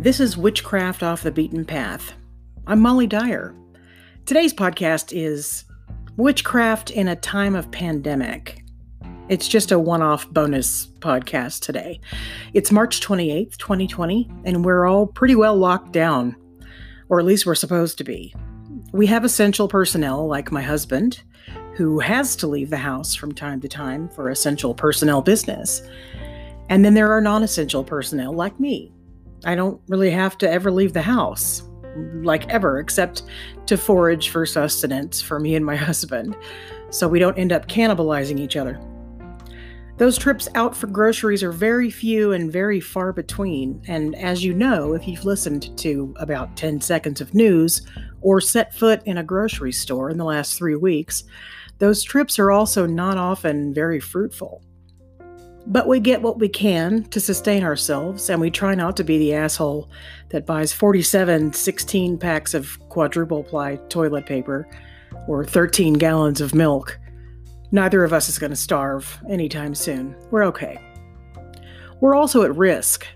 This is Witchcraft Off the Beaten Path. I'm Molly Dyer. Today's podcast is Witchcraft in a Time of Pandemic. It's just a one off bonus podcast today. It's March 28th, 2020, and we're all pretty well locked down, or at least we're supposed to be. We have essential personnel like my husband, who has to leave the house from time to time for essential personnel business. And then there are non essential personnel like me. I don't really have to ever leave the house, like ever, except to forage for sustenance for me and my husband, so we don't end up cannibalizing each other. Those trips out for groceries are very few and very far between, and as you know, if you've listened to about 10 seconds of news or set foot in a grocery store in the last three weeks, those trips are also not often very fruitful. But we get what we can to sustain ourselves, and we try not to be the asshole that buys 47 16 packs of quadruple ply toilet paper or 13 gallons of milk. Neither of us is going to starve anytime soon. We're okay. We're also at risk.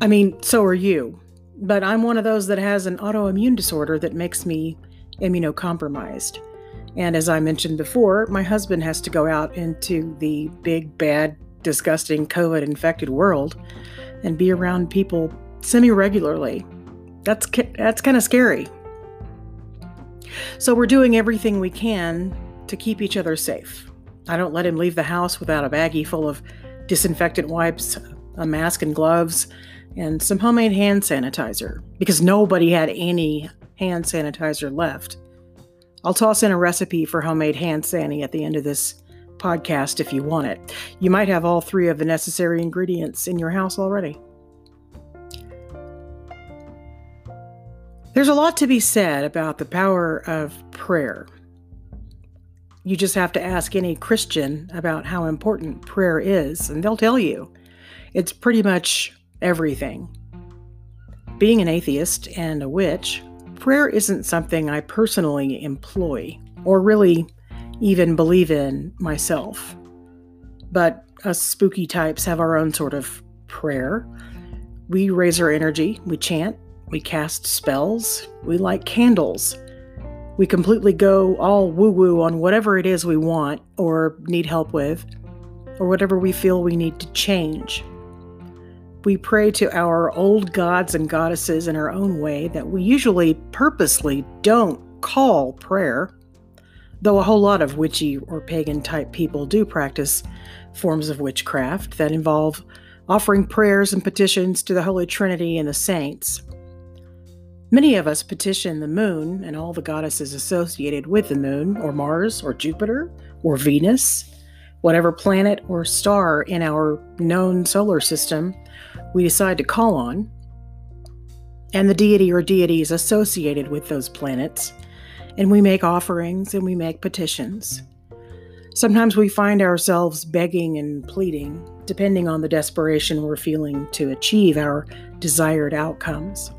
I mean, so are you. But I'm one of those that has an autoimmune disorder that makes me immunocompromised. And as I mentioned before, my husband has to go out into the big, bad, disgusting COVID infected world and be around people semi regularly. That's, that's kind of scary. So we're doing everything we can to keep each other safe. I don't let him leave the house without a baggie full of disinfectant wipes, a mask and gloves, and some homemade hand sanitizer because nobody had any hand sanitizer left. I'll toss in a recipe for homemade hand sani at the end of this podcast if you want it. You might have all three of the necessary ingredients in your house already. There's a lot to be said about the power of prayer. You just have to ask any Christian about how important prayer is, and they'll tell you. It's pretty much everything. Being an atheist and a witch, prayer isn't something I personally employ or really even believe in myself. But us spooky types have our own sort of prayer. We raise our energy, we chant, we cast spells, we light candles. We completely go all woo woo on whatever it is we want or need help with, or whatever we feel we need to change. We pray to our old gods and goddesses in our own way that we usually purposely don't call prayer though a whole lot of witchy or pagan type people do practice forms of witchcraft that involve offering prayers and petitions to the Holy Trinity and the saints. Many of us petition the moon and all the goddesses associated with the moon, or Mars, or Jupiter, or Venus, whatever planet or star in our known solar system we decide to call on, and the deity or deities associated with those planets and we make offerings and we make petitions. Sometimes we find ourselves begging and pleading, depending on the desperation we're feeling to achieve our desired outcomes.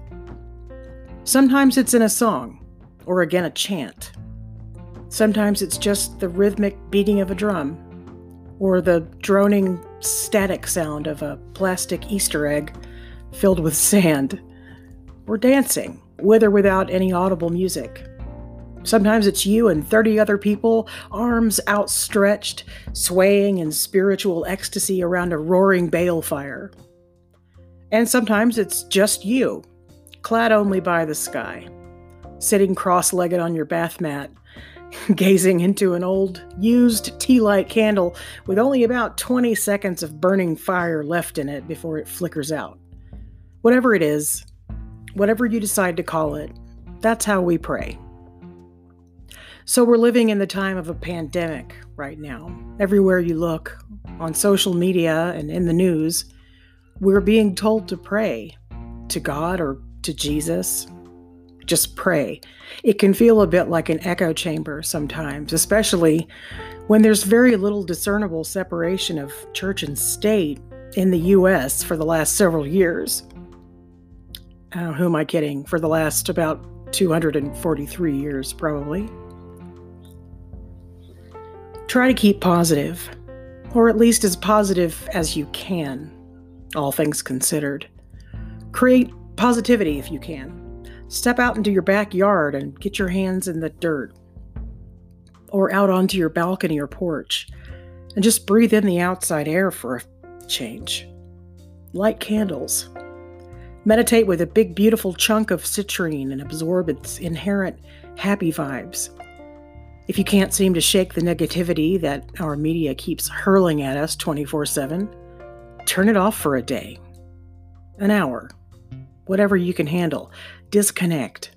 Sometimes it's in a song, or again a chant. Sometimes it's just the rhythmic beating of a drum, or the droning static sound of a plastic Easter egg filled with sand, or dancing, with or without any audible music. Sometimes it's you and 30 other people, arms outstretched, swaying in spiritual ecstasy around a roaring bale fire. And sometimes it's just you, clad only by the sky, sitting cross legged on your bath mat, gazing into an old, used tea light candle with only about 20 seconds of burning fire left in it before it flickers out. Whatever it is, whatever you decide to call it, that's how we pray. So we're living in the time of a pandemic right now. Everywhere you look, on social media and in the news, we're being told to pray to God or to Jesus. Just pray. It can feel a bit like an echo chamber sometimes, especially when there's very little discernible separation of church and state in the US for the last several years. Uh, who am I kidding? For the last about 243 years, probably. Try to keep positive, or at least as positive as you can, all things considered. Create Positivity, if you can. Step out into your backyard and get your hands in the dirt, or out onto your balcony or porch, and just breathe in the outside air for a change. Light candles. Meditate with a big, beautiful chunk of citrine and absorb its inherent happy vibes. If you can't seem to shake the negativity that our media keeps hurling at us 24 7, turn it off for a day, an hour, whatever you can handle. Disconnect.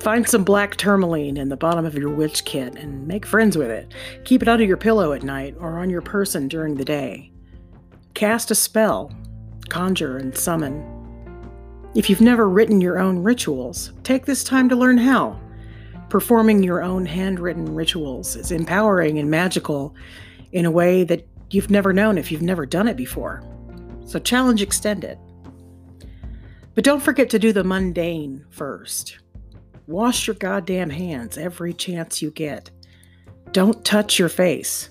Find some black tourmaline in the bottom of your witch kit and make friends with it. Keep it under your pillow at night or on your person during the day. Cast a spell, conjure, and summon. If you've never written your own rituals, take this time to learn how. Performing your own handwritten rituals is empowering and magical in a way that you've never known if you've never done it before. So, challenge extended. But don't forget to do the mundane first. Wash your goddamn hands every chance you get. Don't touch your face.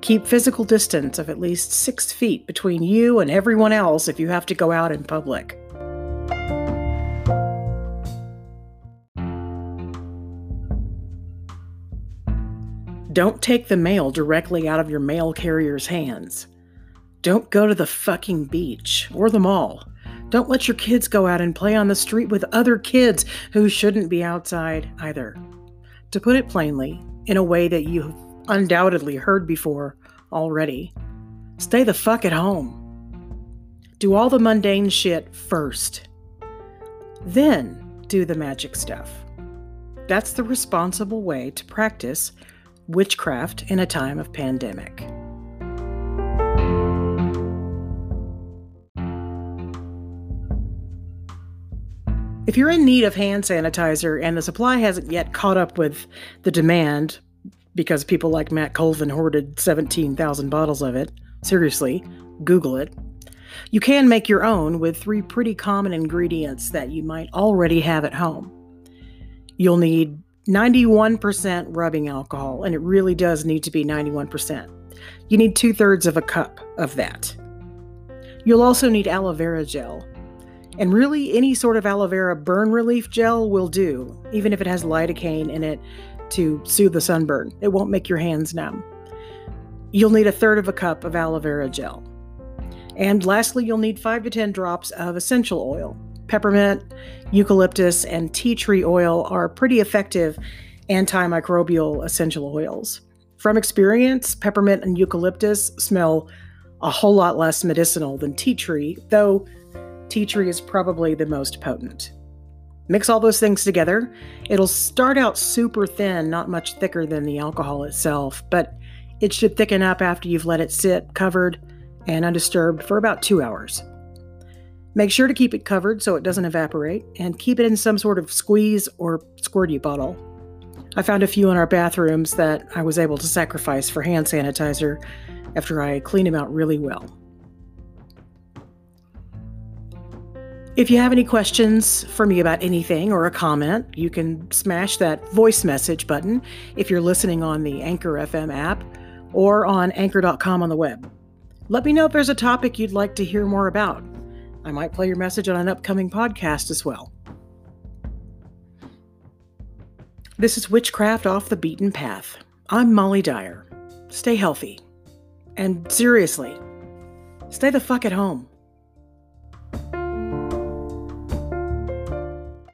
Keep physical distance of at least six feet between you and everyone else if you have to go out in public. Don't take the mail directly out of your mail carrier's hands. Don't go to the fucking beach or the mall. Don't let your kids go out and play on the street with other kids who shouldn't be outside either. To put it plainly, in a way that you've undoubtedly heard before already, stay the fuck at home. Do all the mundane shit first. Then do the magic stuff. That's the responsible way to practice witchcraft in a time of pandemic. If you're in need of hand sanitizer and the supply hasn't yet caught up with the demand because people like Matt Colvin hoarded 17,000 bottles of it, seriously, Google it. You can make your own with three pretty common ingredients that you might already have at home. You'll need 91% rubbing alcohol, and it really does need to be 91%. You need two thirds of a cup of that. You'll also need aloe vera gel. And really, any sort of aloe vera burn relief gel will do, even if it has lidocaine in it to soothe the sunburn. It won't make your hands numb. You'll need a third of a cup of aloe vera gel. And lastly, you'll need 5 to 10 drops of essential oil. Peppermint, eucalyptus, and tea tree oil are pretty effective antimicrobial essential oils. From experience, peppermint and eucalyptus smell a whole lot less medicinal than tea tree, though tea tree is probably the most potent. Mix all those things together. It'll start out super thin, not much thicker than the alcohol itself, but it should thicken up after you've let it sit covered and undisturbed for about two hours. Make sure to keep it covered so it doesn't evaporate, and keep it in some sort of squeeze or squirty bottle. I found a few in our bathrooms that I was able to sacrifice for hand sanitizer after I cleaned them out really well. If you have any questions for me about anything or a comment, you can smash that voice message button if you're listening on the Anchor FM app or on anchor.com on the web. Let me know if there's a topic you'd like to hear more about. I might play your message on an upcoming podcast as well. This is Witchcraft Off the Beaten Path. I'm Molly Dyer. Stay healthy. And seriously, stay the fuck at home.